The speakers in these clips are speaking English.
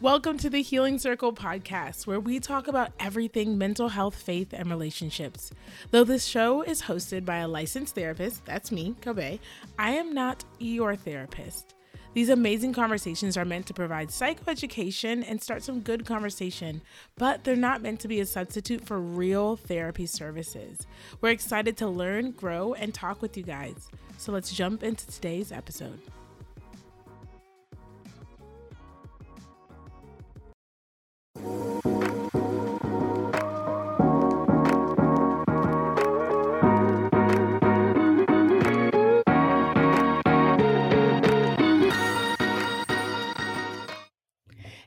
Welcome to the Healing Circle podcast, where we talk about everything mental health, faith, and relationships. Though this show is hosted by a licensed therapist, that's me, Kobe, I am not your therapist. These amazing conversations are meant to provide psychoeducation and start some good conversation, but they're not meant to be a substitute for real therapy services. We're excited to learn, grow, and talk with you guys. So let's jump into today's episode.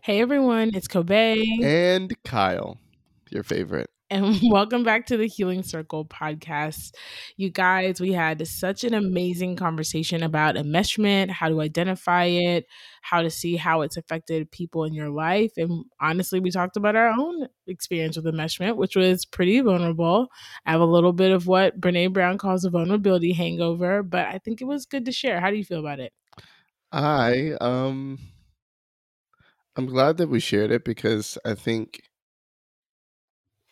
Hey everyone, it's Kobe. And Kyle, your favorite. And welcome back to the Healing Circle podcast. You guys, we had such an amazing conversation about enmeshment, how to identify it, how to see how it's affected people in your life. And honestly, we talked about our own experience with enmeshment, which was pretty vulnerable. I have a little bit of what Brene Brown calls a vulnerability hangover, but I think it was good to share. How do you feel about it? I um I'm glad that we shared it because I think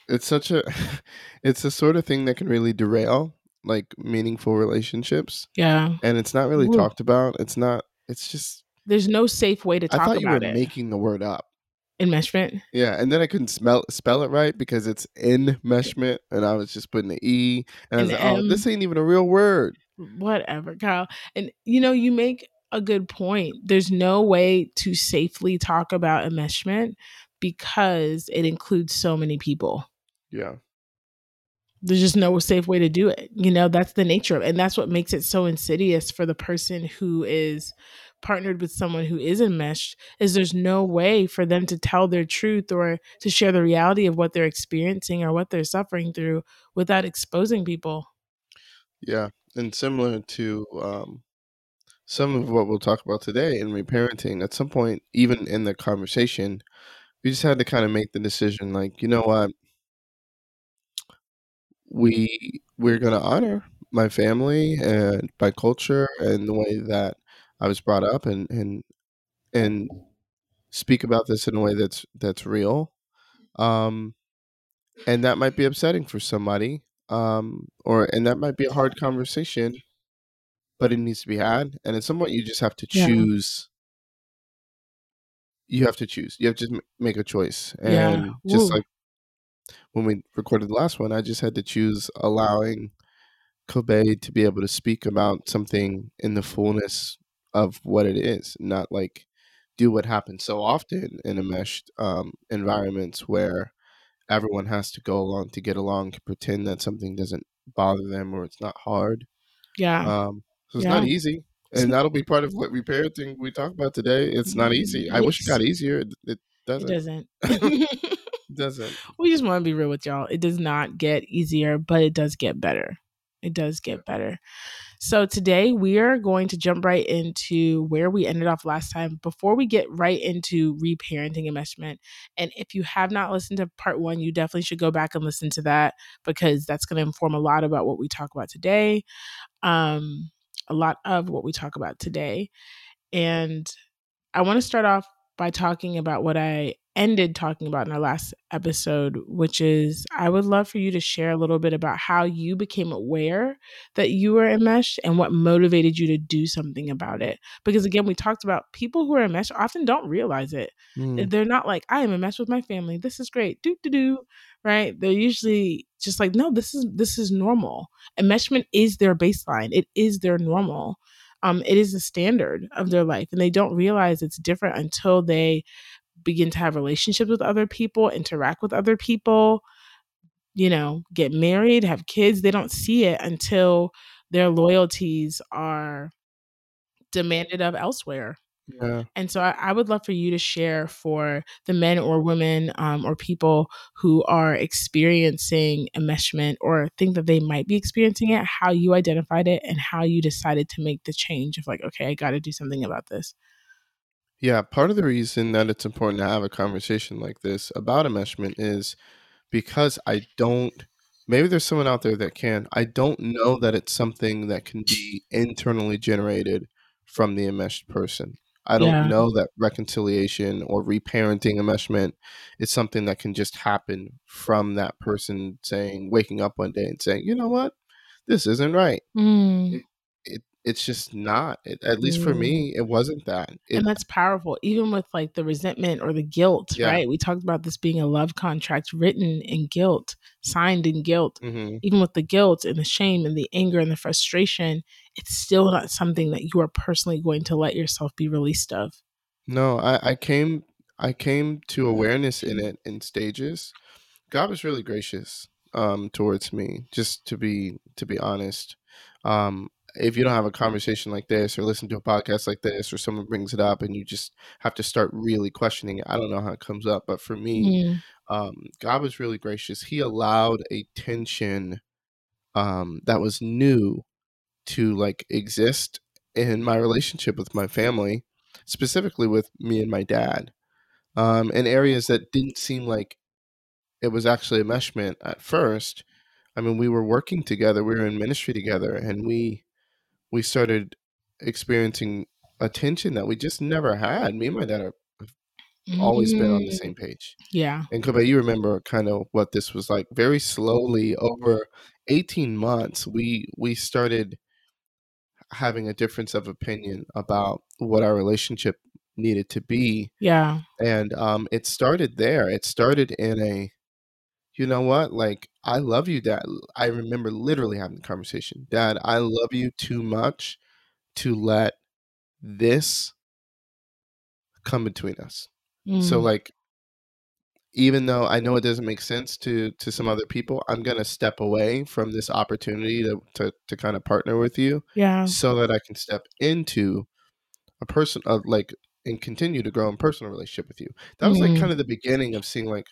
it's such a it's the sort of thing that can really derail like meaningful relationships. Yeah. And it's not really Ooh. talked about. It's not it's just there's no safe way to talk about it. I thought you were it. making the word up. Enmeshment. Yeah, and then I couldn't spell spell it right because it's enmeshment, and I was just putting the e, and I was like, "Oh, this ain't even a real word." Whatever, Kyle. And you know, you make a good point. There's no way to safely talk about enmeshment because it includes so many people. Yeah. There's just no safe way to do it. You know, that's the nature of it. And that's what makes it so insidious for the person who is partnered with someone who is enmeshed is there's no way for them to tell their truth or to share the reality of what they're experiencing or what they're suffering through without exposing people. Yeah. And similar to um some of what we'll talk about today in reparenting, at some point, even in the conversation, we just had to kind of make the decision like, you know what? We we're gonna honor my family and my culture and the way that I was brought up and and and speak about this in a way that's that's real. Um and that might be upsetting for somebody. Um or and that might be a hard conversation but it needs to be had. And at some point, you just have to choose. Yeah. You have to choose. You have to just make a choice. And yeah. just like when we recorded the last one, I just had to choose allowing Kobe to be able to speak about something in the fullness of what it is, not like do what happens so often in enmeshed um, environments where everyone has to go along to get along to pretend that something doesn't bother them or it's not hard. Yeah. Um, so it's yeah. not easy. And that'll be part of what reparenting we talk about today. It's not easy. I wish it got easier. It, it doesn't. It doesn't. it doesn't. We just want to be real with y'all. It does not get easier, but it does get better. It does get better. So today we are going to jump right into where we ended off last time before we get right into reparenting enmeshment. And if you have not listened to part one, you definitely should go back and listen to that because that's going to inform a lot about what we talk about today. Um, a lot of what we talk about today. And I want to start off by talking about what I ended talking about in our last episode, which is I would love for you to share a little bit about how you became aware that you were enmeshed and what motivated you to do something about it. Because again, we talked about people who are enmeshed often don't realize it. Mm. They're not like, I am enmeshed with my family. This is great. Do do do. Right. They're usually just like, no, this is this is normal. Enmeshment is their baseline. It is their normal. Um, it is the standard of their life. And they don't realize it's different until they begin to have relationships with other people, interact with other people, you know, get married, have kids. They don't see it until their loyalties are demanded of elsewhere. Yeah. And so I, I, would love for you to share for the men or women um, or people who are experiencing enmeshment or think that they might be experiencing it, how you identified it and how you decided to make the change of like, okay, I got to do something about this. Yeah, part of the reason that it's important to have a conversation like this about enmeshment is because I don't maybe there's someone out there that can. I don't know that it's something that can be internally generated from the enmeshed person. I don't yeah. know that reconciliation or reparenting enmeshment is something that can just happen from that person saying, waking up one day and saying, you know what, this isn't right. Mm. It, it, it's just not. It, at least mm. for me, it wasn't that. and that's powerful. Even with like the resentment or the guilt, yeah. right? We talked about this being a love contract written in guilt, signed in guilt. Mm-hmm. Even with the guilt and the shame and the anger and the frustration, it's still not something that you are personally going to let yourself be released of. No, I, I came I came to awareness in it in stages. God was really gracious um, towards me, just to be to be honest. Um, if you don't have a conversation like this or listen to a podcast like this or someone brings it up and you just have to start really questioning it, I don't know how it comes up, but for me, mm. um, God was really gracious. He allowed a tension um, that was new to like exist in my relationship with my family, specifically with me and my dad, um, in areas that didn't seem like it was actually enmeshment at first. I mean, we were working together, we were in ministry together, and we we started experiencing a tension that we just never had. Me and my dad have always been on the same mm. page. Yeah. And Kobe, you remember kind of what this was like. Very slowly, over eighteen months, we we started having a difference of opinion about what our relationship needed to be. Yeah. And um, it started there. It started in a, you know what? Like, I love you, Dad. I remember literally having the conversation. Dad, I love you too much to let this come between us. Mm. So, like, even though I know it doesn't make sense to to some other people, I'm gonna step away from this opportunity to to, to kind of partner with you, yeah, so that I can step into a person of like and continue to grow in personal relationship with you. That was mm-hmm. like kind of the beginning of seeing like,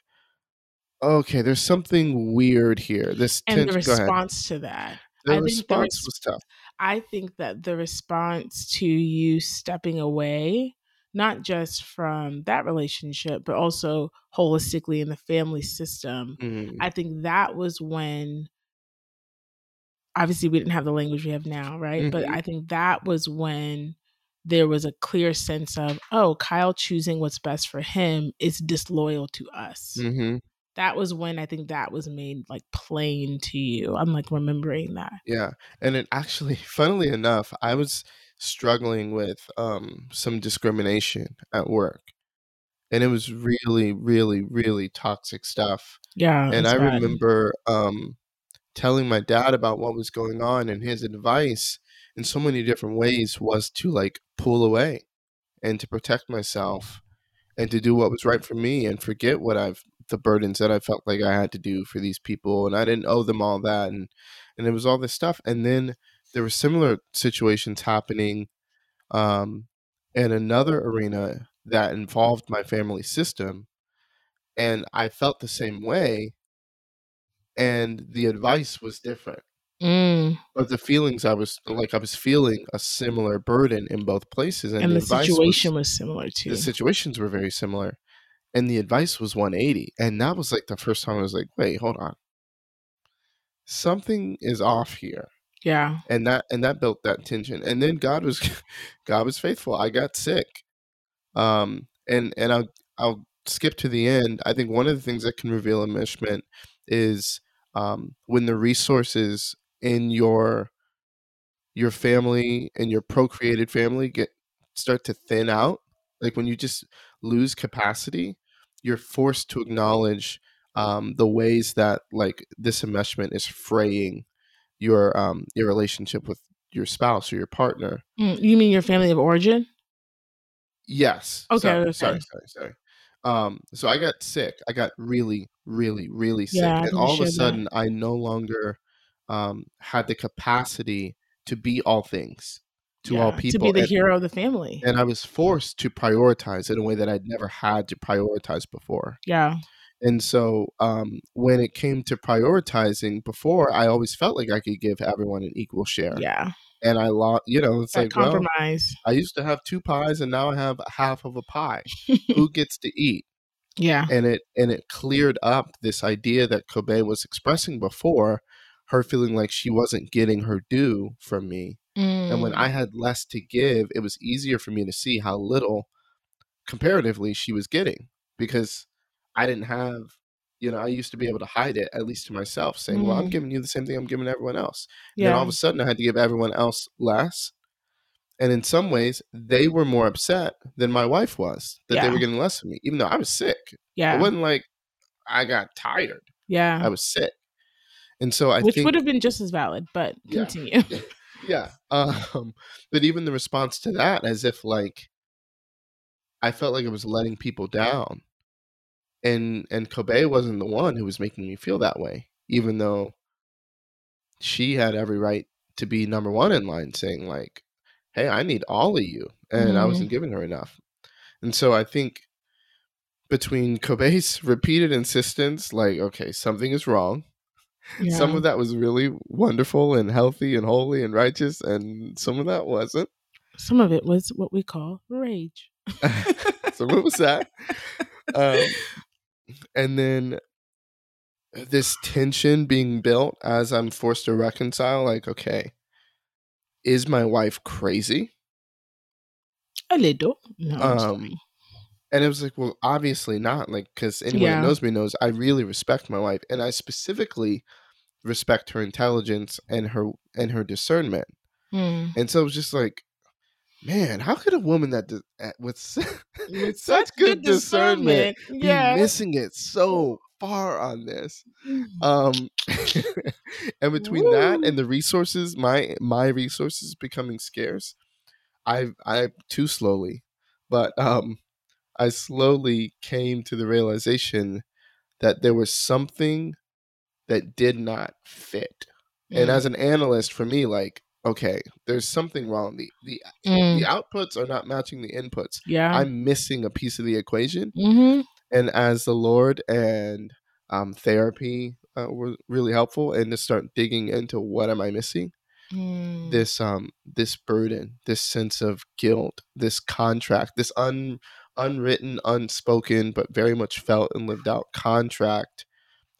okay, there's something weird here. This and ten- the response to that. The I response res- was tough. I think that the response to you stepping away not just from that relationship, but also holistically in the family system. Mm-hmm. I think that was when obviously we didn't have the language we have now, right? Mm-hmm. But I think that was when there was a clear sense of, oh, Kyle choosing what's best for him is disloyal to us. Mm-hmm. That was when I think that was made like plain to you. I'm like remembering that. Yeah. And it actually, funnily enough, I was struggling with um, some discrimination at work. And it was really, really, really toxic stuff. Yeah. And I bad. remember um, telling my dad about what was going on, and his advice in so many different ways was to like pull away and to protect myself and to do what was right for me and forget what I've the burdens that I felt like I had to do for these people and I didn't owe them all that and and it was all this stuff and then there were similar situations happening um, in another arena that involved my family system, and I felt the same way, and the advice was different. Mm. But the feelings I was like, I was feeling a similar burden in both places, and, and the, the situation was, was, similar too. The situations were very similar, and the advice was 180. And that was like the first time I was like, wait, hold on, something is off here. Yeah. And that and that built that tension. And then God was God was faithful. I got sick. Um and and I'll I'll skip to the end. I think one of the things that can reveal a enmeshment is um when the resources in your your family and your procreated family get start to thin out. Like when you just lose capacity, you're forced to acknowledge um, the ways that like this enmeshment is fraying your um your relationship with your spouse or your partner. Mm, you mean your family of origin? Yes. Okay. Sorry, okay. sorry, sorry, sorry. Um, so I got sick. I got really, really, really sick, yeah, and all of a sudden, that. I no longer um, had the capacity to be all things to yeah, all people, to be the and, hero of the family. And I was forced to prioritize in a way that I'd never had to prioritize before. Yeah. And so um, when it came to prioritizing before, I always felt like I could give everyone an equal share. Yeah. And I lost, you know, it's that like compromise. Well, I used to have two pies, and now I have half of a pie. Who gets to eat? Yeah. And it and it cleared up this idea that Kobe was expressing before her feeling like she wasn't getting her due from me. Mm. And when I mm. had less to give, it was easier for me to see how little comparatively she was getting because I didn't have, you know, I used to be able to hide it, at least to myself, saying, mm. well, I'm mm. giving you the same thing I'm giving everyone else. And yeah. then all of a sudden I had to give everyone else less. And in some ways, they were more upset than my wife was that yeah. they were getting less from me, even though I was sick. Yeah. It wasn't like I got tired. Yeah. I was sick. And so I Which think, would have been just as valid, but continue. Yeah. yeah. Um, but even the response to that, as if like I felt like it was letting people down. And and Kobe wasn't the one who was making me feel that way, even though she had every right to be number one in line saying like, Hey, I need all of you. And mm-hmm. I wasn't giving her enough. And so I think between Kobe's repeated insistence, like, okay, something is wrong. Yeah. Some of that was really wonderful and healthy and holy and righteous, and some of that wasn't. Some of it was what we call rage. some of it was that. Um, and then this tension being built as I'm forced to reconcile, like, okay, is my wife crazy? A little. No, um, and it was like, well, obviously not. Like, because anyone yeah. that knows me knows I really respect my wife, and I specifically respect her intelligence and her and her discernment. Mm. And so it was just like, man, how could a woman that with, with such good, good discernment, discernment yeah. be missing it so far on this? Mm. Um, and between Woo. that and the resources, my my resources becoming scarce, I I too slowly, but um I slowly came to the realization that there was something that did not fit. Mm. And as an analyst, for me, like, okay, there's something wrong. The the mm. the outputs are not matching the inputs. Yeah, I'm missing a piece of the equation. Mm-hmm. And as the Lord and um, therapy uh, were really helpful, and to start digging into what am I missing, mm. this um this burden, this sense of guilt, this contract, this un unwritten, unspoken, but very much felt and lived out contract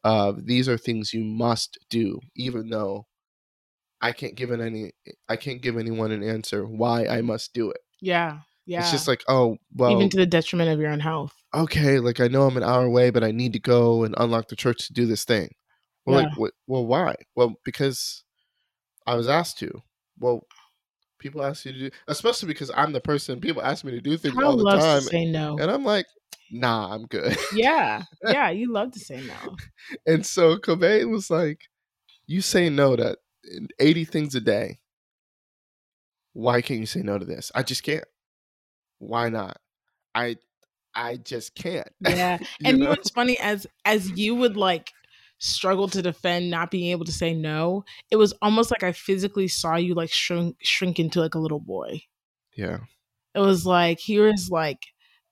of these are things you must do, even though I can't give it any I can't give anyone an answer why I must do it. Yeah. Yeah. It's just like, oh, well even to the detriment of your own health. Okay, like I know I'm an hour away, but I need to go and unlock the church to do this thing. Well, yeah. like, well, why? Well, because I was asked to. Well, people ask you to do, especially because I'm the person people ask me to do things all the time. say no, and I'm like, nah, I'm good. Yeah, yeah, you love to say no. and so Kobe was like, you say no to 80 things a day. Why can't you say no to this? I just can't. Why not? I I just can't. Yeah. and you know what's funny as as you would like struggle to defend not being able to say no, it was almost like I physically saw you like shrink shrink into like a little boy. Yeah. It was like here's like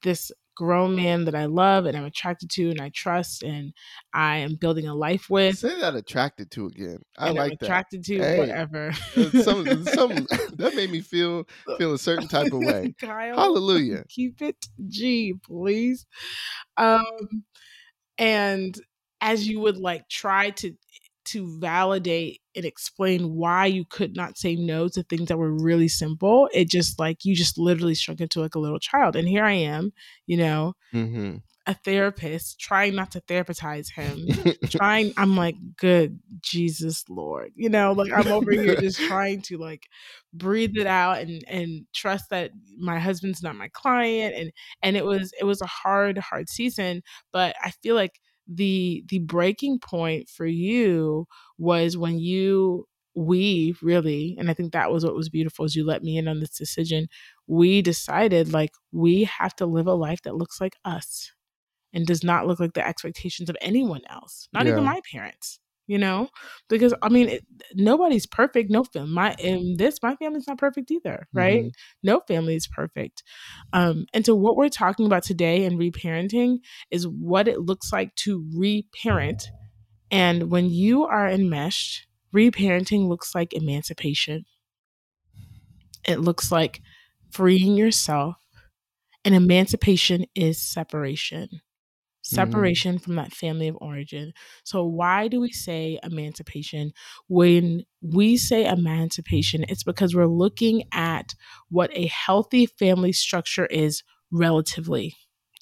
this grown man that I love and I'm attracted to and I trust and I am building a life with. Say that attracted to again. I like I'm attracted that. to hey, whatever. some, some, that made me feel feel a certain type of way. Kyle, Hallelujah. Keep it G, please. Um and as you would like try to to validate and explain why you could not say no to things that were really simple it just like you just literally shrunk into like a little child and here i am you know mm-hmm. a therapist trying not to therapize him trying i'm like good jesus lord you know like i'm over here just trying to like breathe it out and and trust that my husband's not my client and and it was it was a hard hard season but i feel like the the breaking point for you was when you we really and i think that was what was beautiful is you let me in on this decision we decided like we have to live a life that looks like us and does not look like the expectations of anyone else not yeah. even my parents you know because i mean it, nobody's perfect no film my in this my family's not perfect either right mm-hmm. no family is perfect um and so what we're talking about today in reparenting is what it looks like to reparent and when you are enmeshed reparenting looks like emancipation it looks like freeing yourself and emancipation is separation. Separation mm. from that family of origin. So, why do we say emancipation? When we say emancipation, it's because we're looking at what a healthy family structure is relatively,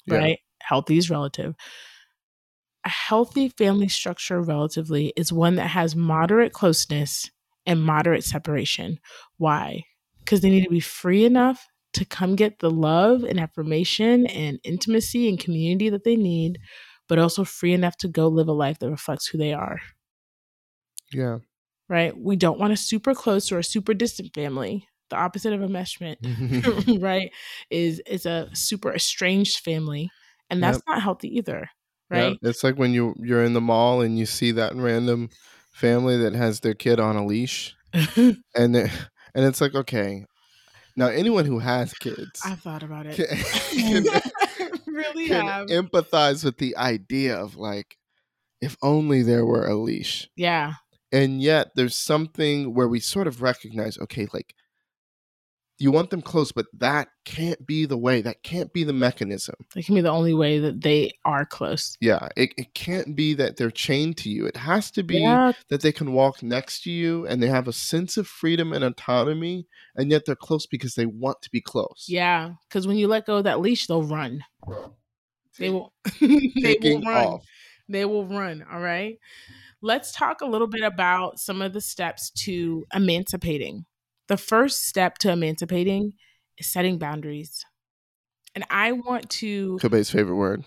yeah. right? Healthy is relative. A healthy family structure relatively is one that has moderate closeness and moderate separation. Why? Because they need to be free enough to come get the love and affirmation and intimacy and community that they need, but also free enough to go live a life that reflects who they are. Yeah. Right? We don't want a super close or a super distant family. The opposite of enmeshment, right? Is is a super estranged family. And that's yep. not healthy either. Right. Yeah. It's like when you you're in the mall and you see that random family that has their kid on a leash. and and it's like, okay, now, anyone who has kids, I've thought about it. Can, can, really can have. empathize with the idea of like, if only there were a leash. Yeah. And yet, there's something where we sort of recognize, okay, like you want them close, but that can't be the way. That can't be the mechanism. It can be the only way that they are close. Yeah. It, it can't be that they're chained to you. It has to be yeah. that they can walk next to you and they have a sense of freedom and autonomy, and yet they're close because they want to be close. Yeah. Because when you let go of that leash, they'll run. They will, they will run. Off. They will run. All right. Let's talk a little bit about some of the steps to emancipating the first step to emancipating is setting boundaries. And I want to Kobe's favorite word.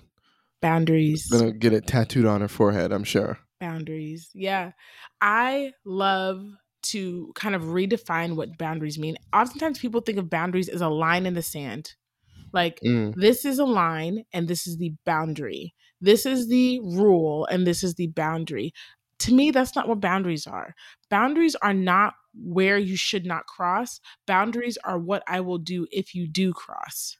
Boundaries. Gonna get it tattooed on her forehead, I'm sure. Boundaries. Yeah. I love to kind of redefine what boundaries mean. Oftentimes people think of boundaries as a line in the sand. Like mm. this is a line and this is the boundary. This is the rule and this is the boundary. To me, that's not what boundaries are. Boundaries are not where you should not cross. Boundaries are what I will do if you do cross.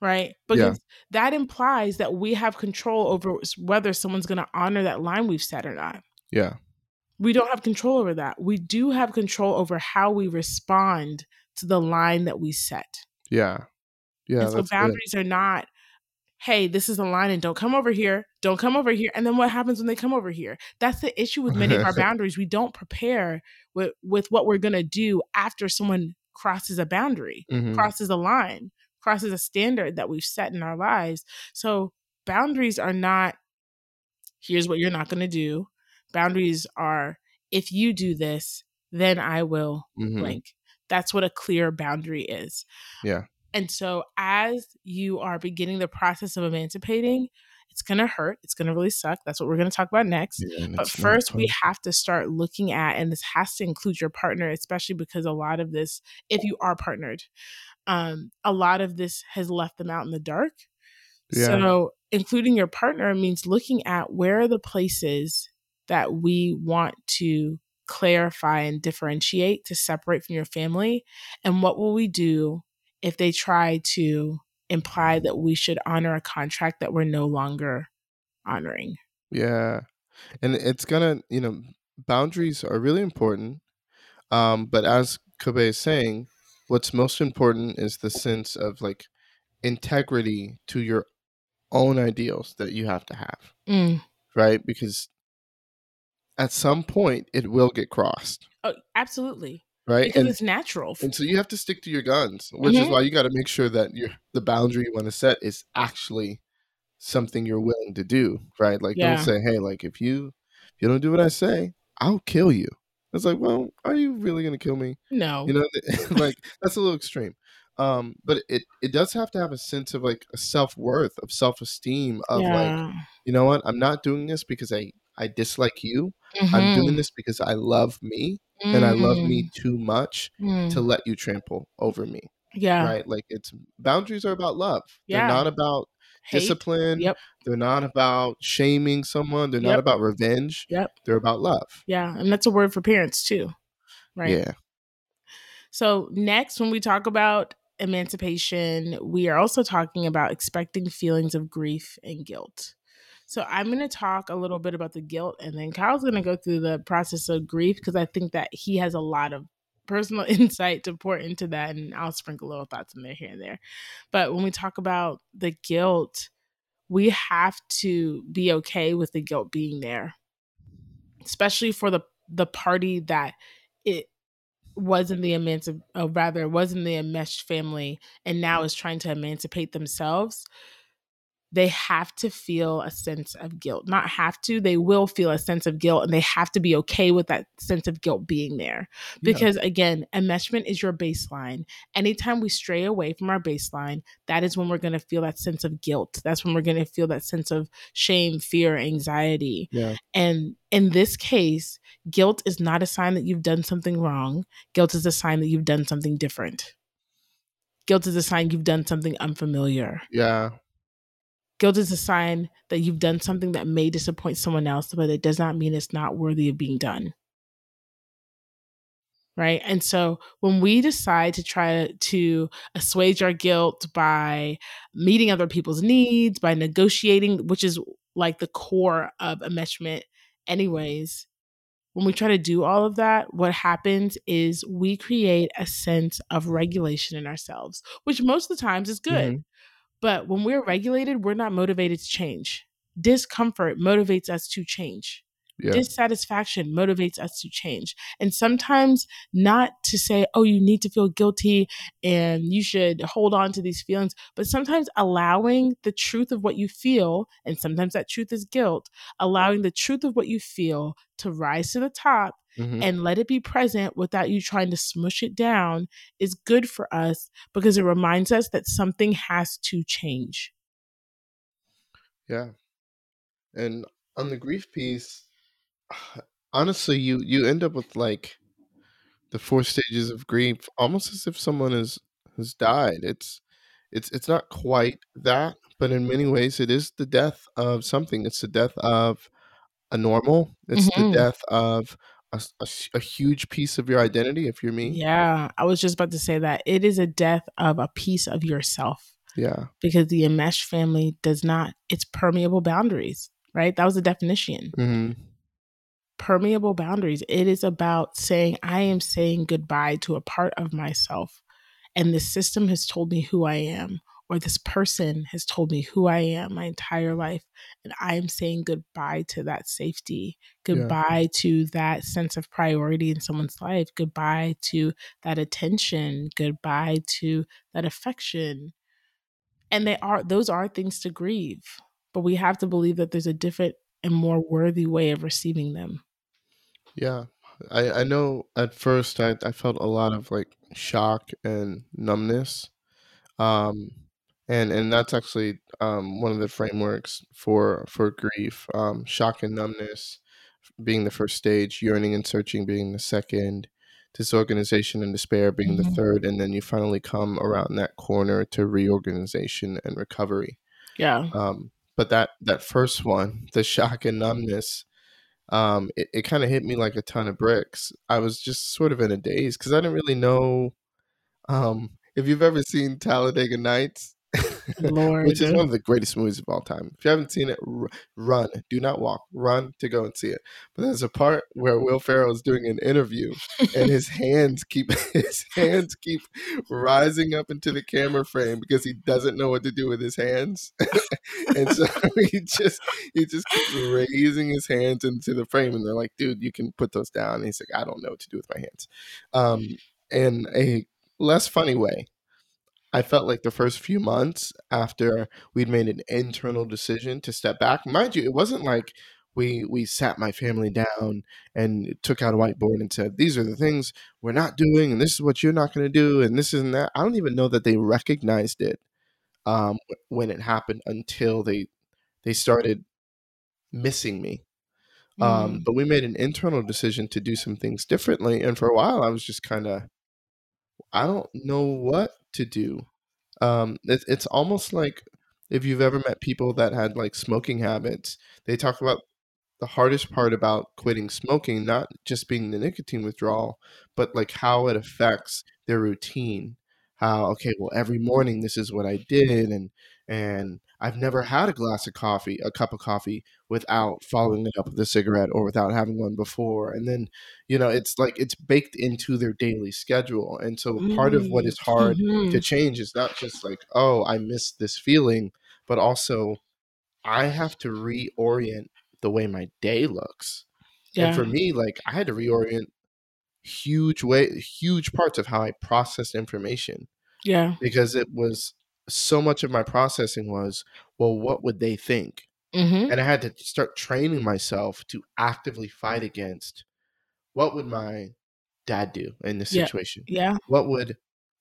Right? Because yeah. that implies that we have control over whether someone's going to honor that line we've set or not. Yeah. We don't have control over that. We do have control over how we respond to the line that we set. Yeah. Yeah. And so boundaries are not hey, this is a line and don't come over here. Don't come over here. And then what happens when they come over here? That's the issue with many of our boundaries. We don't prepare with, with what we're going to do after someone crosses a boundary, mm-hmm. crosses a line, crosses a standard that we've set in our lives. So boundaries are not, here's what you're not going to do. Boundaries are, if you do this, then I will mm-hmm. blank. That's what a clear boundary is. Yeah. And so, as you are beginning the process of emancipating, it's going to hurt. It's going to really suck. That's what we're going to talk about next. Yeah, but first, we have to start looking at, and this has to include your partner, especially because a lot of this, if you are partnered, um, a lot of this has left them out in the dark. Yeah. So, including your partner means looking at where are the places that we want to clarify and differentiate to separate from your family, and what will we do if they try to imply that we should honor a contract that we're no longer honoring. Yeah. And it's gonna, you know, boundaries are really important. Um, but as Kobe is saying, what's most important is the sense of like integrity to your own ideals that you have to have. Mm. Right? Because at some point it will get crossed. Oh, absolutely right? Because and, it's natural. And so you have to stick to your guns, which mm-hmm. is why you got to make sure that your the boundary you want to set is actually something you're willing to do, right? Like yeah. don't say, "Hey, like if you if you don't do what I say, I'll kill you." It's like, well, are you really gonna kill me? No, you know, like that's a little extreme. Um, but it it does have to have a sense of like a self worth, of self esteem, of yeah. like, you know what, I'm not doing this because I I dislike you. Mm-hmm. I'm doing mm-hmm. this because I love me mm. and I love me mm. too much mm. to let you trample over me. Yeah. Right? Like it's boundaries are about love. Yeah. They're not about Hate. discipline. Yep. They're not about shaming someone. They're yep. not about revenge. Yep. They're about love. Yeah. And that's a word for parents too. Right. Yeah. So next when we talk about emancipation, we are also talking about expecting feelings of grief and guilt. So I'm going to talk a little bit about the guilt, and then Kyle's going to go through the process of grief because I think that he has a lot of personal insight to pour into that, and I'll sprinkle little thoughts in there here and there. But when we talk about the guilt, we have to be okay with the guilt being there especially for the the party that it wasn't the emancip or rather wasn't the enmeshed family and now is trying to emancipate themselves they have to feel a sense of guilt. Not have to, they will feel a sense of guilt and they have to be okay with that sense of guilt being there. Because yeah. again, enmeshment is your baseline. Anytime we stray away from our baseline, that is when we're going to feel that sense of guilt. That's when we're going to feel that sense of shame, fear, anxiety. Yeah. And in this case, guilt is not a sign that you've done something wrong. Guilt is a sign that you've done something different. Guilt is a sign you've done something unfamiliar. Yeah. Guilt is a sign that you've done something that may disappoint someone else, but it does not mean it's not worthy of being done. Right. And so when we decide to try to assuage our guilt by meeting other people's needs, by negotiating, which is like the core of enmeshment, anyways, when we try to do all of that, what happens is we create a sense of regulation in ourselves, which most of the times is good. Mm-hmm. But when we're regulated, we're not motivated to change. Discomfort motivates us to change. Yeah. Dissatisfaction motivates us to change. And sometimes not to say, oh, you need to feel guilty and you should hold on to these feelings, but sometimes allowing the truth of what you feel, and sometimes that truth is guilt, allowing the truth of what you feel to rise to the top mm-hmm. and let it be present without you trying to smush it down is good for us because it reminds us that something has to change. Yeah. And on the grief piece, honestly, you you end up with like the four stages of grief almost as if someone has has died. It's it's it's not quite that, but in many ways it is the death of something. It's the death of a normal. It's mm-hmm. the death of a, a, a, huge piece of your identity if you're me. Yeah, I was just about to say that it is a death of a piece of yourself. Yeah. Because the enmeshed family does not, it's permeable boundaries, right? That was the definition. Mm-hmm. Permeable boundaries. It is about saying, I am saying goodbye to a part of myself. And the system has told me who I am or this person has told me who I am my entire life. And I'm saying goodbye to that safety, goodbye yeah. to that sense of priority in someone's life, goodbye to that attention, goodbye to that affection. And they are those are things to grieve, but we have to believe that there's a different and more worthy way of receiving them. Yeah. I, I know at first I, I felt a lot of like shock and numbness. Um, and and that's actually um, one of the frameworks for for grief um, shock and numbness being the first stage yearning and searching being the second disorganization and despair being mm-hmm. the third and then you finally come around that corner to reorganization and recovery. Yeah. Um, but that that first one the shock and numbness um, it, it kind of hit me like a ton of bricks. I was just sort of in a daze because i didn't really know um, if you've ever seen talladega nights Lord. which is one of the greatest movies of all time. If you haven't seen it, r- run. Do not walk. Run to go and see it. But there's a part where Will Ferrell is doing an interview, and his hands keep his hands keep rising up into the camera frame because he doesn't know what to do with his hands, and so he just he just keeps raising his hands into the frame, and they're like, "Dude, you can put those down." And he's like, "I don't know what to do with my hands." Um, in a less funny way I felt like the first few months after we'd made an internal decision to step back, mind you, it wasn't like we we sat my family down and took out a whiteboard and said, "These are the things we're not doing, and this is what you're not going to do, and this isn't that." I don't even know that they recognized it um, when it happened until they they started missing me. Um, mm. Um, but we made an internal decision to do some things differently, and for a while, I was just kind of, I don't know what to do. Um, it, it's almost like if you've ever met people that had like smoking habits, they talk about the hardest part about quitting smoking, not just being the nicotine withdrawal, but like how it affects their routine. How, okay, well, every morning this is what I did, and and I've never had a glass of coffee, a cup of coffee, without following it up with a cigarette or without having one before. And then, you know, it's like it's baked into their daily schedule. And so part of what is hard mm-hmm. to change is not just like, oh, I miss this feeling, but also I have to reorient the way my day looks. Yeah. And for me, like I had to reorient huge way huge parts of how I processed information. Yeah. Because it was so much of my processing was, well, what would they think? Mm-hmm. And I had to start training myself to actively fight against what would my dad do in this situation? Yeah. What would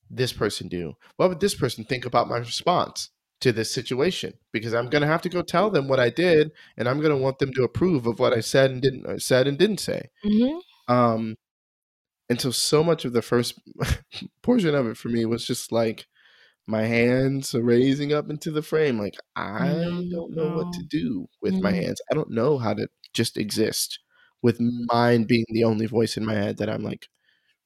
this person do? What would this person think about my response to this situation? Because I'm going to have to go tell them what I did, and I'm going to want them to approve of what I said and didn't uh, said and didn't say. Mm-hmm. Um, and so so much of the first portion of it for me was just like my hands raising up into the frame like i mm-hmm. don't know what to do with mm-hmm. my hands i don't know how to just exist with mine being the only voice in my head that i'm like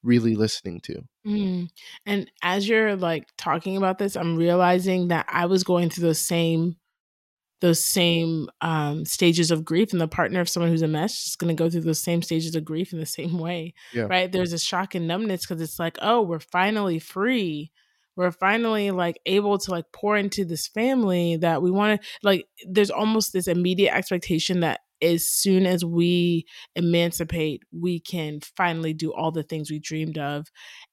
really listening to mm. and as you're like talking about this i'm realizing that i was going through those same those same um, stages of grief and the partner of someone who's a mess is going to go through those same stages of grief in the same way yeah. right there's a shock and numbness because it's like oh we're finally free we're finally like able to like pour into this family that we want to like there's almost this immediate expectation that as soon as we emancipate we can finally do all the things we dreamed of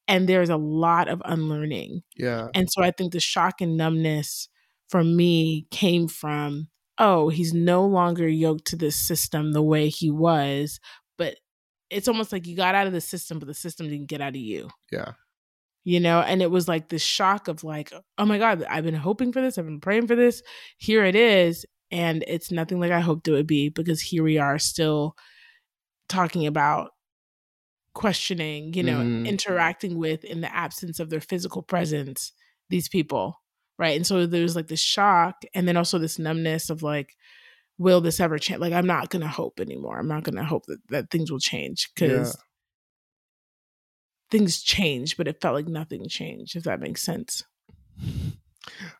and there's a lot of unlearning. Yeah. And so i think the shock and numbness for me came from oh he's no longer yoked to this system the way he was but it's almost like you got out of the system but the system didn't get out of you. Yeah you know and it was like this shock of like oh my god i've been hoping for this i've been praying for this here it is and it's nothing like i hoped it would be because here we are still talking about questioning you know mm. interacting with in the absence of their physical presence these people right and so there's like this shock and then also this numbness of like will this ever change like i'm not gonna hope anymore i'm not gonna hope that, that things will change because yeah. Things change but it felt like nothing changed if that makes sense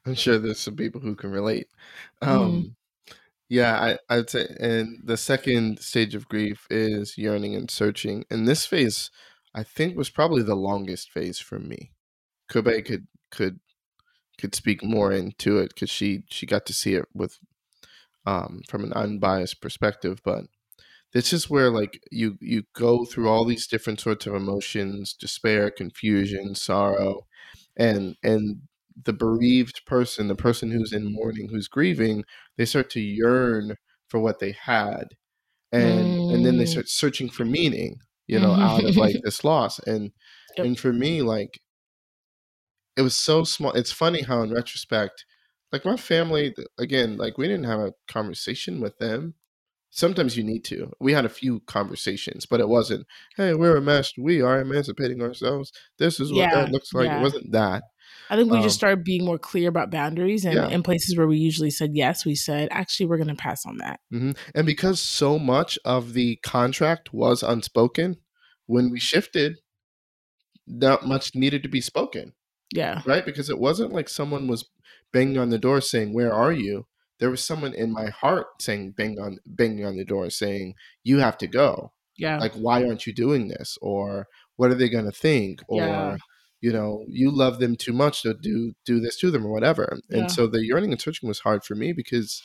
i'm sure there's some people who can relate mm-hmm. um yeah i i'd say and the second stage of grief is yearning and searching and this phase i think was probably the longest phase for me kobe could could could speak more into it because she she got to see it with um, from an unbiased perspective. But this is where like you you go through all these different sorts of emotions: despair, confusion, sorrow, and and the bereaved person, the person who's in mourning, who's grieving, they start to yearn for what they had, and mm. and then they mm. start searching for meaning, you know, out of like this loss. And yep. and for me, like it was so small. It's funny how, in retrospect, like my family, again, like we didn't have a conversation with them. Sometimes you need to. We had a few conversations, but it wasn't, hey, we're a mess. We are emancipating ourselves. This is what yeah, that looks like. Yeah. It wasn't that. I think we um, just started being more clear about boundaries and yeah. in places where we usually said yes, we said, actually, we're going to pass on that. Mm-hmm. And because so much of the contract was unspoken, when we shifted, not much needed to be spoken. Yeah. Right? Because it wasn't like someone was banging on the door saying, Where are you? There was someone in my heart saying bang on banging on the door saying, You have to go. Yeah. Like, why aren't you doing this? Or what are they gonna think? Or yeah. you know, you love them too much to do do this to them or whatever. And yeah. so the yearning and searching was hard for me because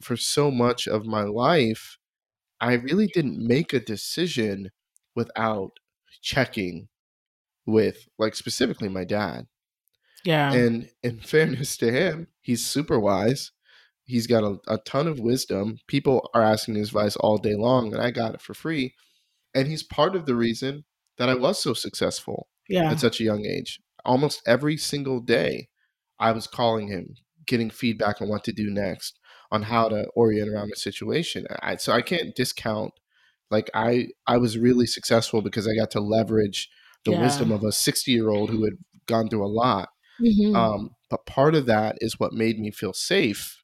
for so much of my life, I really didn't make a decision without checking with like specifically my dad. Yeah. And in fairness to him, he's super wise. He's got a, a ton of wisdom. People are asking his advice all day long, and I got it for free. And he's part of the reason that I was so successful yeah. at such a young age. Almost every single day, I was calling him, getting feedback on what to do next, on how to orient around the situation. I, so I can't discount. Like I, I was really successful because I got to leverage the yeah. wisdom of a 60 year old who had gone through a lot. Mm-hmm. Um, but part of that is what made me feel safe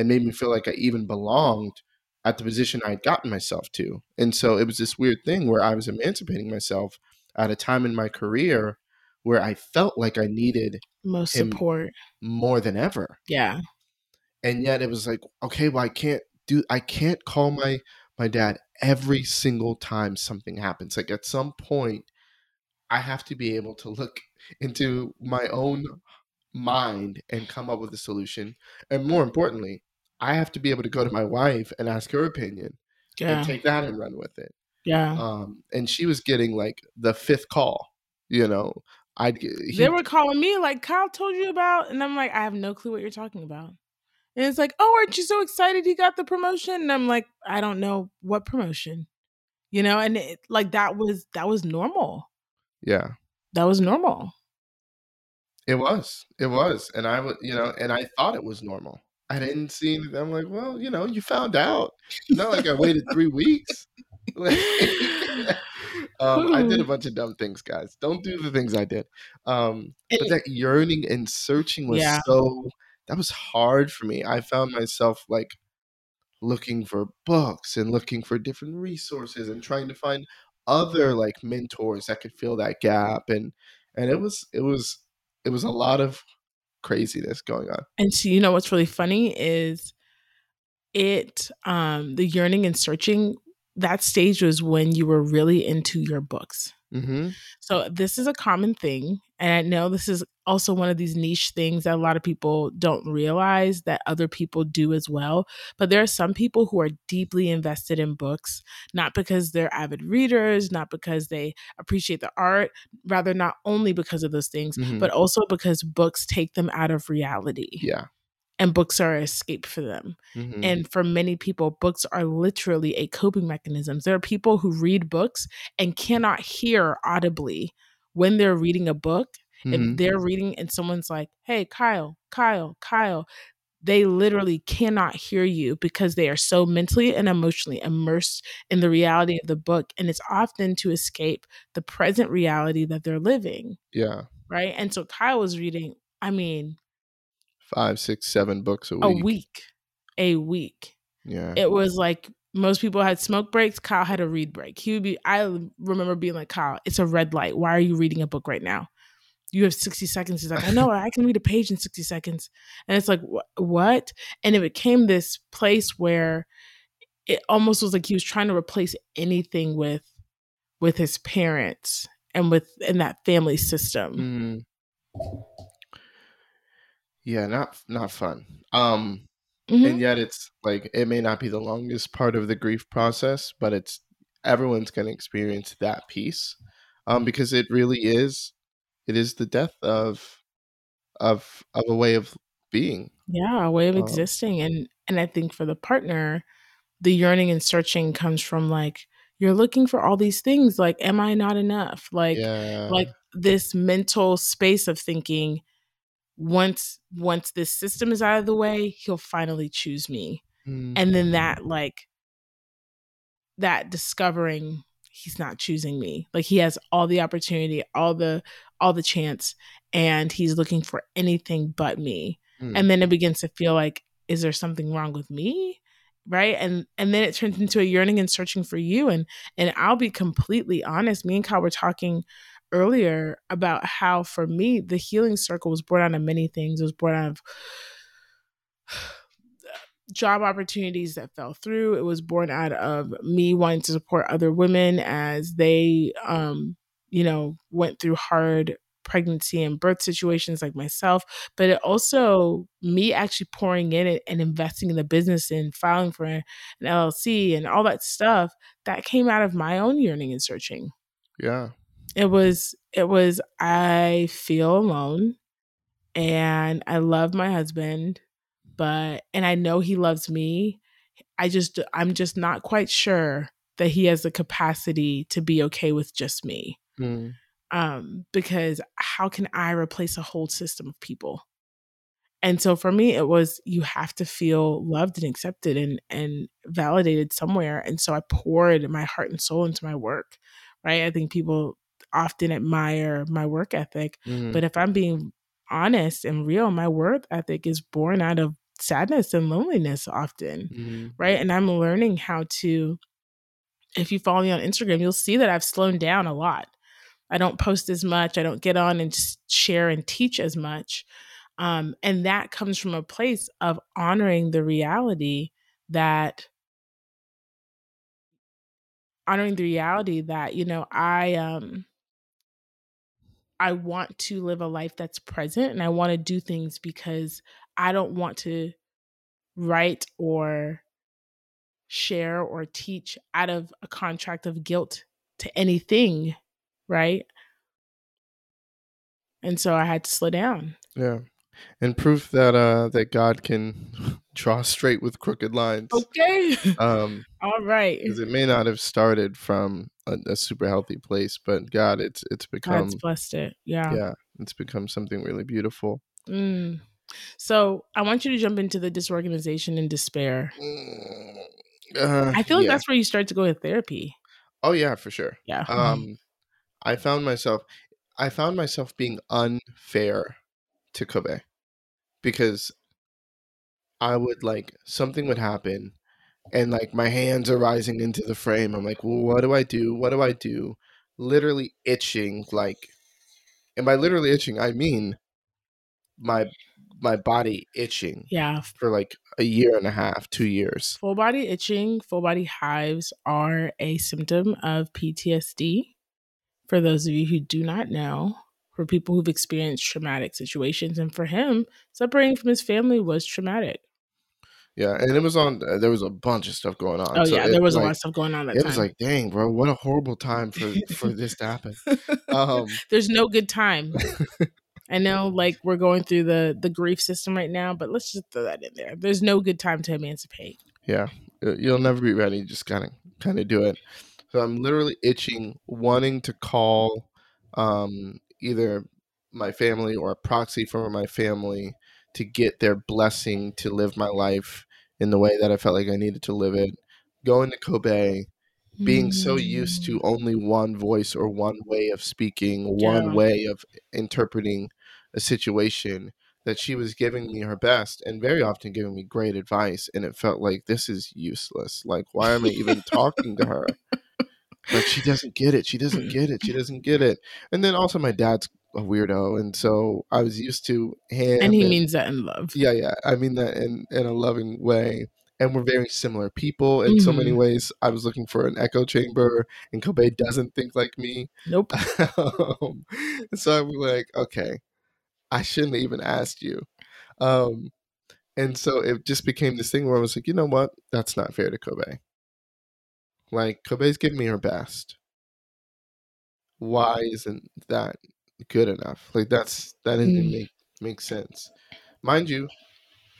and made me feel like I even belonged at the position I had gotten myself to. And so it was this weird thing where I was emancipating myself at a time in my career where I felt like I needed most support more than ever. Yeah. And yet it was like, okay, well I can't do I can't call my my dad every single time something happens. Like at some point I have to be able to look into my own mind and come up with a solution. And more importantly, I have to be able to go to my wife and ask her opinion yeah. and take that and run with it. Yeah. Um, and she was getting like the fifth call, you know. I'd he, they were calling me like Kyle told you about, and I'm like, I have no clue what you're talking about. And it's like, oh, aren't you so excited he got the promotion? And I'm like, I don't know what promotion, you know. And it, like that was that was normal. Yeah, that was normal. It was, it was, and I was, you know, and I thought it was normal. I didn't see anything. I'm like, well, you know, you found out. not like I waited three weeks. um, I did a bunch of dumb things, guys. Don't do the things I did. Um, but that yearning and searching was yeah. so that was hard for me. I found myself like looking for books and looking for different resources and trying to find other like mentors that could fill that gap and and it was it was it was a lot of craziness going on. And so you know what's really funny is it um the yearning and searching that stage was when you were really into your books. Mm-hmm. So this is a common thing, and I know this is also one of these niche things that a lot of people don't realize that other people do as well. But there are some people who are deeply invested in books, not because they're avid readers, not because they appreciate the art, rather not only because of those things, mm-hmm. but also because books take them out of reality. Yeah and books are escape for them. Mm-hmm. And for many people, books are literally a coping mechanism. There are people who read books and cannot hear audibly when they're reading a book. Mm-hmm. If they're reading and someone's like, hey, Kyle, Kyle, Kyle, they literally cannot hear you because they are so mentally and emotionally immersed in the reality of the book. And it's often to escape the present reality that they're living. Yeah. Right. And so Kyle was reading, I mean, five, six, seven books a week. A week. A week. Yeah. It was like most people had smoke breaks. Kyle had a read break. He would be, I remember being like, Kyle, it's a red light. Why are you reading a book right now? You have 60 seconds. He's like, I know, I can read a page in 60 seconds. And it's like, what? And it became this place where it almost was like he was trying to replace anything with with his parents and with in that family system. Mm. Yeah, not not fun. Um, mm-hmm. and yet it's like it may not be the longest part of the grief process, but it's everyone's going to experience that piece, um, because it really is, it is the death of, of of a way of being. Yeah, a way of um, existing, and and I think for the partner, the yearning and searching comes from like you're looking for all these things like am i not enough like yeah. like this mental space of thinking once once this system is out of the way he'll finally choose me. Mm-hmm. and then that like that discovering he's not choosing me like he has all the opportunity all the all the chance and he's looking for anything but me. Mm. and then it begins to feel like is there something wrong with me? Right? And and then it turns into a yearning and searching for you. And and i'll be completely honest me and kyle were talking earlier about how for me the healing circle was born out of many things. It was born out of job opportunities that fell through. It was born out of me wanting to support other women as they um you know went through hard pregnancy and birth situations like myself. But it also me actually pouring in it and investing in the business and filing for an llc and all that stuff that came out of my own yearning and searching. Yeah it was it was I feel alone and I love my husband, but and I know he loves me. I just I'm just not quite sure that he has the capacity to be okay with just me. Mm. Um, because how can I replace a whole system of people? And so for me, it was you have to feel loved and accepted and and validated somewhere. And so I poured my heart and soul into my work. Right. I think people often admire my work ethic. Mm-hmm. But if I'm being honest and real, my work ethic is born out of sadness and loneliness often. Mm-hmm. Right. And I'm learning how to, if you follow me on Instagram, you'll see that I've slowed down a lot. I don't post as much. I don't get on and share and teach as much. Um, and that comes from a place of honoring the reality that honoring the reality that you know i um I want to live a life that's present and I want to do things because I don't want to write or share or teach out of a contract of guilt to anything, right? And so I had to slow down. Yeah. And proof that uh that God can draw straight with crooked lines. Okay. Um all right. Because it may not have started from a, a, super healthy place, but God, it's it's become God's blessed it. Yeah. Yeah. It's become something really beautiful. Mm. So I want you to jump into the disorganization and despair. Mm, uh, I feel like yeah. that's where you start to go to therapy. Oh yeah, for sure. Yeah. Um, I found myself, I found myself being unfair to Kobe because I would like something would happen and like my hands are rising into the frame. I'm like, well, what do I do? What do I do? Literally itching, like, and by literally itching, I mean my my body itching. Yeah. For like a year and a half, two years. Full body itching, full body hives are a symptom of PTSD. For those of you who do not know, for people who've experienced traumatic situations, and for him, separating from his family was traumatic. Yeah, and it was on. Uh, there was a bunch of stuff going on. Oh so yeah, there was like, a lot of stuff going on. That it time. was like, dang, bro, what a horrible time for for this to happen. Um, There's no good time. I know like we're going through the the grief system right now, but let's just throw that in there. There's no good time to emancipate. Yeah. You'll never be ready. Just kind of kind of do it. So I'm literally itching wanting to call um either my family or a proxy for my family to get their blessing to live my life in the way that I felt like I needed to live it. Going to Kobe, being so used to mm. only one voice or one way of speaking, yeah. one way of interpreting a situation that she was giving me her best and very often giving me great advice and it felt like this is useless like why am i even talking to her like she doesn't get it she doesn't get it she doesn't get it and then also my dad's a weirdo and so i was used to him and he and, means that in love yeah yeah i mean that in in a loving way and we're very similar people in mm-hmm. so many mm-hmm. ways. I was looking for an echo chamber, and Kobe doesn't think like me. Nope. um, so I'm like, okay, I shouldn't have even asked you. Um, and so it just became this thing where I was like, you know what? That's not fair to Kobe. Like, Kobe's giving me her best. Why isn't that good enough? Like, that's, that didn't mm. make, make sense. Mind you,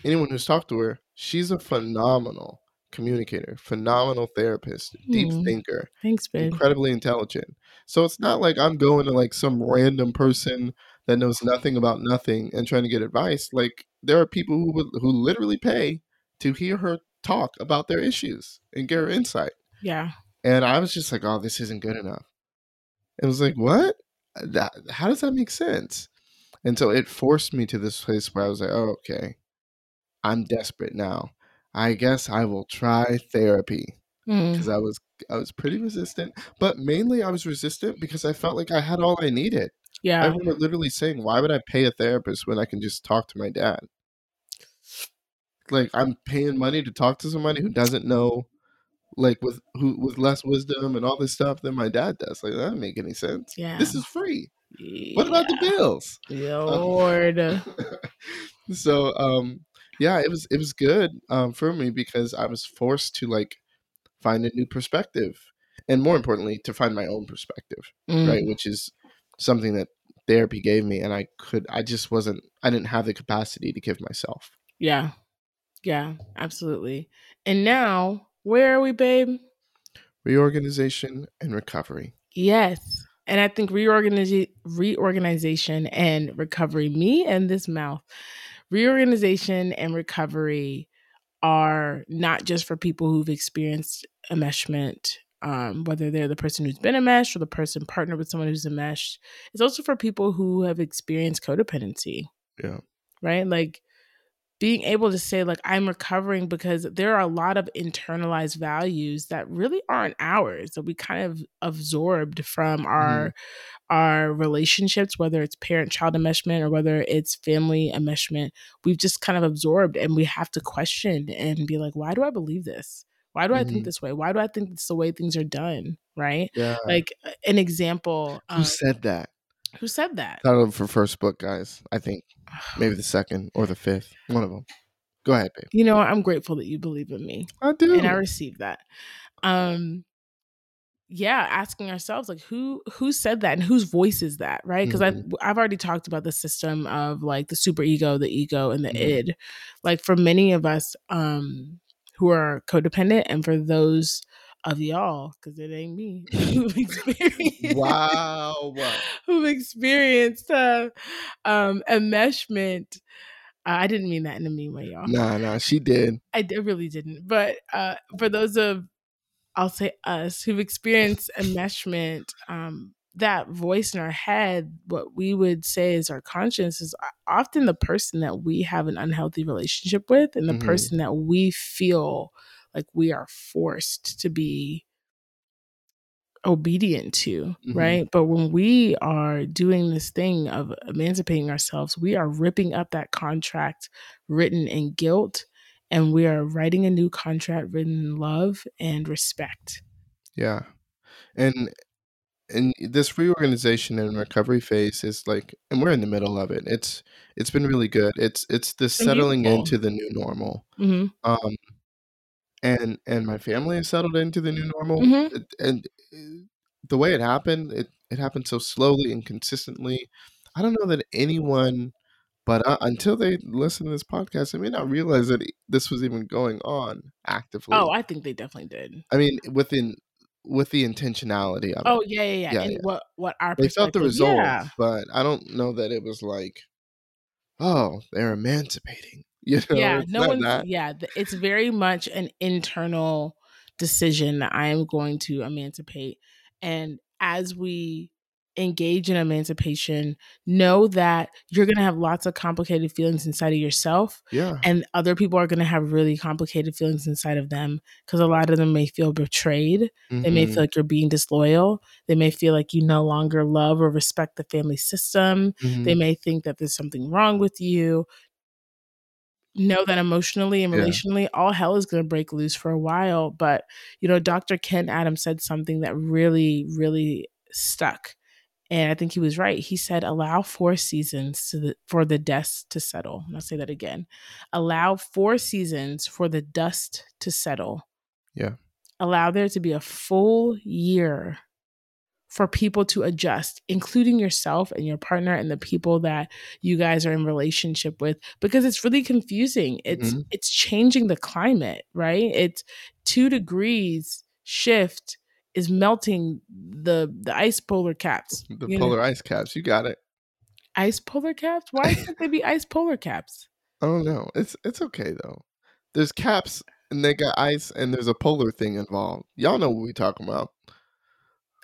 anyone who's talked to her, she's a phenomenal communicator, phenomenal therapist, deep mm. thinker. Thanks, babe. Incredibly intelligent. So it's not like I'm going to like some random person that knows nothing about nothing and trying to get advice. Like there are people who would, who literally pay to hear her talk about their issues and get her insight. Yeah. And I was just like, oh, this isn't good enough. It was like, what? That how does that make sense? And so it forced me to this place where I was like, oh, okay, I'm desperate now. I guess I will try therapy because mm. I was I was pretty resistant, but mainly I was resistant because I felt like I had all I needed. Yeah. I remember literally saying, why would I pay a therapist when I can just talk to my dad? Like I'm paying money to talk to somebody who doesn't know like with who with less wisdom and all this stuff than my dad does. Like that doesn't make any sense. Yeah. This is free. Yeah. What about the bills? Lord. so um yeah, it was it was good um for me because I was forced to like find a new perspective and more importantly to find my own perspective, mm. right? Which is something that therapy gave me and I could I just wasn't I didn't have the capacity to give myself. Yeah. Yeah, absolutely. And now, where are we, babe? Reorganization and recovery. Yes. And I think reorganiz- reorganization and recovery, me and this mouth, reorganization and recovery are not just for people who've experienced enmeshment um, whether they're the person who's been enmeshed or the person partnered with someone who's enmeshed. It's also for people who have experienced codependency. Yeah. Right? Like being able to say, like, I'm recovering because there are a lot of internalized values that really aren't ours that we kind of absorbed from our mm-hmm. our relationships, whether it's parent-child enmeshment or whether it's family enmeshment. We've just kind of absorbed and we have to question and be like, why do I believe this? Why do I think mm-hmm. this way? Why do I think it's the way things are done? Right? Yeah. Like an example. Who um, said that? Who said that? Title for first book, guys. I think maybe the second or the fifth. One of them. Go ahead, babe. You know, I'm grateful that you believe in me. I do. And I receive that. Um yeah asking ourselves like who who said that and whose voice is that right because mm-hmm. i've i've already talked about the system of like the super ego the ego and the mm-hmm. id like for many of us um who are codependent and for those of y'all because it ain't me who've experienced wow who've experienced uh, um enmeshment uh, I didn't mean that in a mean way, y'all. Nah, nah, she did. I, I really didn't. But uh, for those of I'll say us who've experienced enmeshment, um, that voice in our head, what we would say is our conscience, is often the person that we have an unhealthy relationship with and the mm-hmm. person that we feel like we are forced to be obedient to, mm-hmm. right? But when we are doing this thing of emancipating ourselves, we are ripping up that contract written in guilt and we are writing a new contract written in love and respect. Yeah. And and this reorganization and recovery phase is like and we're in the middle of it. It's it's been really good. It's it's the settling into the new normal. Mm-hmm. Um and and my family has settled into the new normal mm-hmm. and uh, the way it happened it it happened so slowly and consistently i don't know that anyone but uh, until they listen to this podcast, they may not realize that this was even going on actively. Oh, I think they definitely did. I mean, within with the intentionality of oh, it. yeah, yeah, yeah. yeah, and yeah. what what our they felt the results, yeah. but I don't know that it was like, oh, they're emancipating. You know, yeah, no one. Yeah, it's very much an internal decision that I am going to emancipate, and as we engage in emancipation, know that you're going to have lots of complicated feelings inside of yourself. Yeah. And other people are going to have really complicated feelings inside of them because a lot of them may feel betrayed. Mm-hmm. They may feel mm-hmm. like you're being disloyal. They may feel like you no longer love or respect the family system. Mm-hmm. They may think that there's something wrong with you. Know that emotionally and relationally, yeah. all hell is going to break loose for a while. But, you know, Dr. Ken Adams said something that really, really stuck and I think he was right. He said, allow four seasons the, for the dust to settle. And I'll say that again. Allow four seasons for the dust to settle. Yeah. Allow there to be a full year for people to adjust, including yourself and your partner and the people that you guys are in relationship with, because it's really confusing. It's mm-hmm. it's changing the climate, right? It's two degrees shift is melting the the ice polar caps. The polar know? ice caps. You got it. Ice polar caps? Why can't they be ice polar caps? I don't know. It's it's okay though. There's caps and they got ice and there's a polar thing involved. Y'all know what we talking about.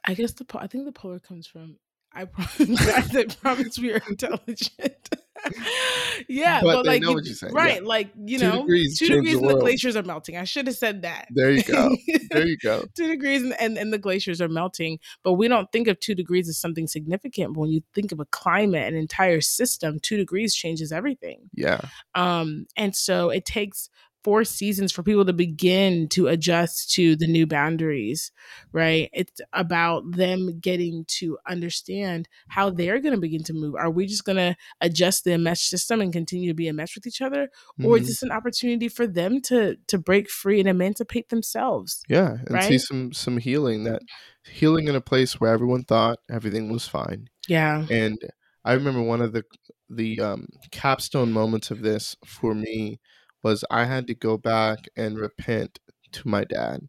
I guess the I think the polar comes from I promise, I promise we are intelligent. yeah, but, but like you, right, yeah. like you two know, degrees two degrees the and the glaciers are melting. I should have said that. There you go. There you go. two degrees and, and, and the glaciers are melting, but we don't think of two degrees as something significant. But when you think of a climate, an entire system, two degrees changes everything. Yeah. Um, and so it takes four seasons for people to begin to adjust to the new boundaries, right? It's about them getting to understand how they're going to begin to move. Are we just going to adjust the mesh system and continue to be a mesh with each other, mm-hmm. or is mm-hmm. this an opportunity for them to to break free and emancipate themselves? Yeah, and right? see some some healing that healing in a place where everyone thought everything was fine. Yeah, and I remember one of the the um, capstone moments of this for me was I had to go back and repent to my dad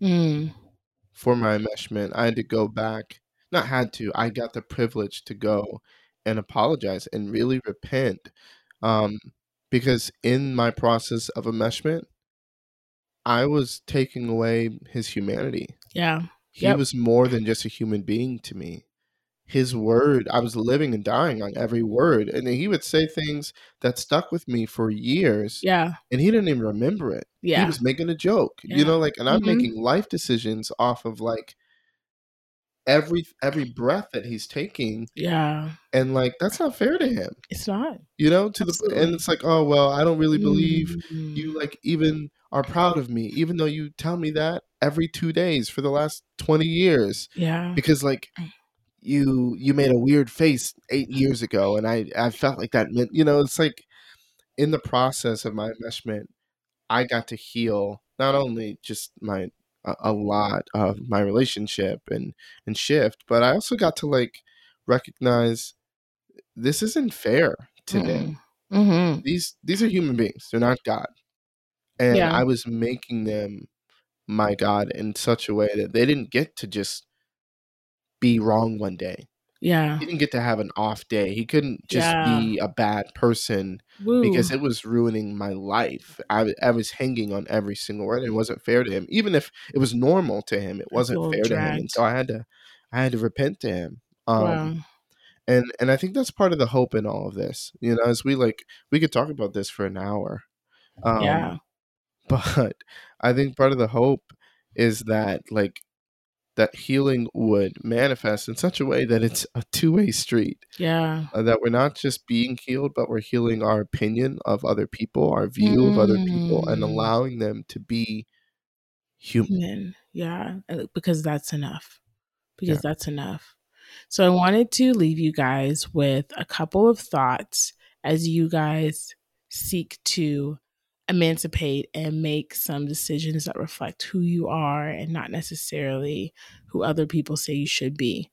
mm. for my enmeshment. I had to go back, not had to, I got the privilege to go and apologize and really repent. Um, because in my process of enmeshment, I was taking away his humanity. Yeah. He yep. was more than just a human being to me his word i was living and dying on every word and he would say things that stuck with me for years yeah and he didn't even remember it yeah he was making a joke yeah. you know like and i'm mm-hmm. making life decisions off of like every every breath that he's taking yeah and like that's not fair to him it's not you know to Absolutely. the and it's like oh well i don't really believe mm-hmm. you like even are proud of me even though you tell me that every two days for the last 20 years yeah because like you you made a weird face eight years ago and i i felt like that meant you know it's like in the process of my enmeshment, I got to heal not only just my a, a lot of my relationship and and shift, but I also got to like recognize this isn't fair to them. Mm-hmm. These these are human beings; they're not God, and yeah. I was making them my God in such a way that they didn't get to just be wrong one day. Yeah. He didn't get to have an off day. He couldn't just yeah. be a bad person Woo. because it was ruining my life. I, I was hanging on every single word. It wasn't fair to him. Even if it was normal to him, it wasn't fair dragged. to him. And so I had to I had to repent to him. Um, wow. and and I think that's part of the hope in all of this. You know, as we like we could talk about this for an hour. Um, yeah. But I think part of the hope is that like that healing would manifest in such a way that it's a two-way street yeah uh, that we're not just being healed but we're healing our opinion of other people our view mm. of other people and mm. allowing them to be human, human. yeah uh, because that's enough because yeah. that's enough so i wanted to leave you guys with a couple of thoughts as you guys seek to emancipate and make some decisions that reflect who you are and not necessarily who other people say you should be.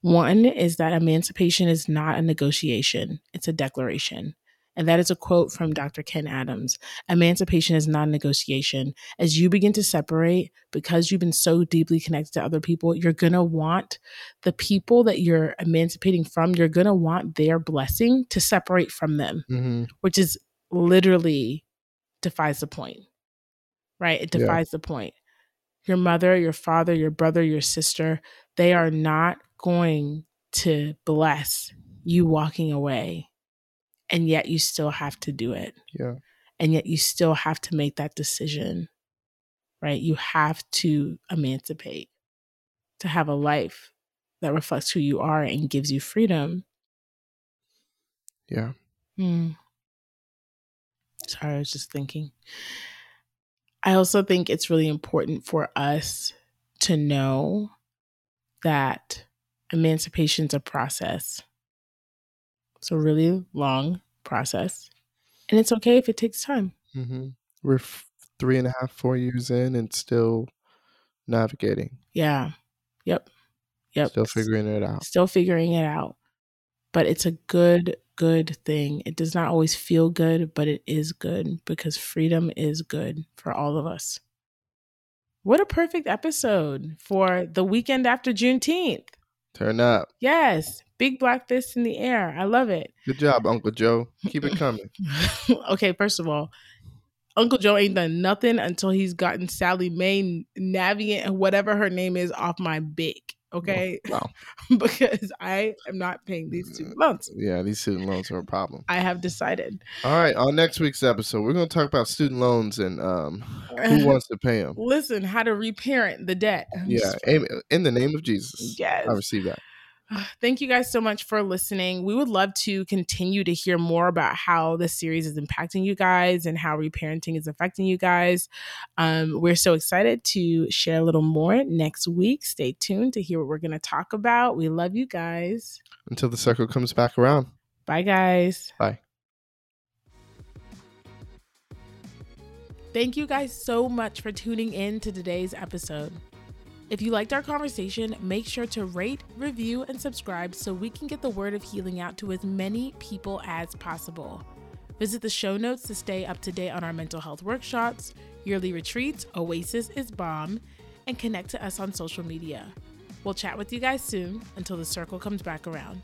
One is that emancipation is not a negotiation, it's a declaration. And that is a quote from Dr. Ken Adams. Emancipation is not a negotiation. As you begin to separate, because you've been so deeply connected to other people, you're going to want the people that you're emancipating from, you're going to want their blessing to separate from them, mm-hmm. which is literally defies the point, right? It defies yeah. the point. Your mother, your father, your brother, your sister, they are not going to bless you walking away. And yet you still have to do it. Yeah. And yet you still have to make that decision, right? You have to emancipate to have a life that reflects who you are and gives you freedom. Yeah. Mm. Sorry, I was just thinking. I also think it's really important for us to know that emancipation is a process. It's a really long process. And it's okay if it takes time. Mm-hmm. We're f- three and a half, four years in and still navigating. Yeah. Yep. Yep. Still figuring it out. Still figuring it out. But it's a good good thing. It does not always feel good, but it is good because freedom is good for all of us. What a perfect episode for the weekend after Juneteenth. Turn up. Yes. Big black fist in the air. I love it. Good job, Uncle Joe. Keep it coming. okay, first of all, Uncle Joe ain't done nothing until he's gotten Sallie Mae Navient whatever her name is off my big. Okay. Wow. because I am not paying these student loans. Yeah, these student loans are a problem. I have decided. All right. On next week's episode, we're going to talk about student loans and um, who wants to pay them. Listen, how to reparent the debt. Yeah. In the name of Jesus. Yes. I receive that. Thank you guys so much for listening. We would love to continue to hear more about how this series is impacting you guys and how reparenting is affecting you guys. Um, we're so excited to share a little more next week. Stay tuned to hear what we're going to talk about. We love you guys. Until the circle comes back around. Bye, guys. Bye. Thank you guys so much for tuning in to today's episode. If you liked our conversation, make sure to rate, review, and subscribe so we can get the word of healing out to as many people as possible. Visit the show notes to stay up to date on our mental health workshops, yearly retreats, Oasis is Bomb, and connect to us on social media. We'll chat with you guys soon until the circle comes back around.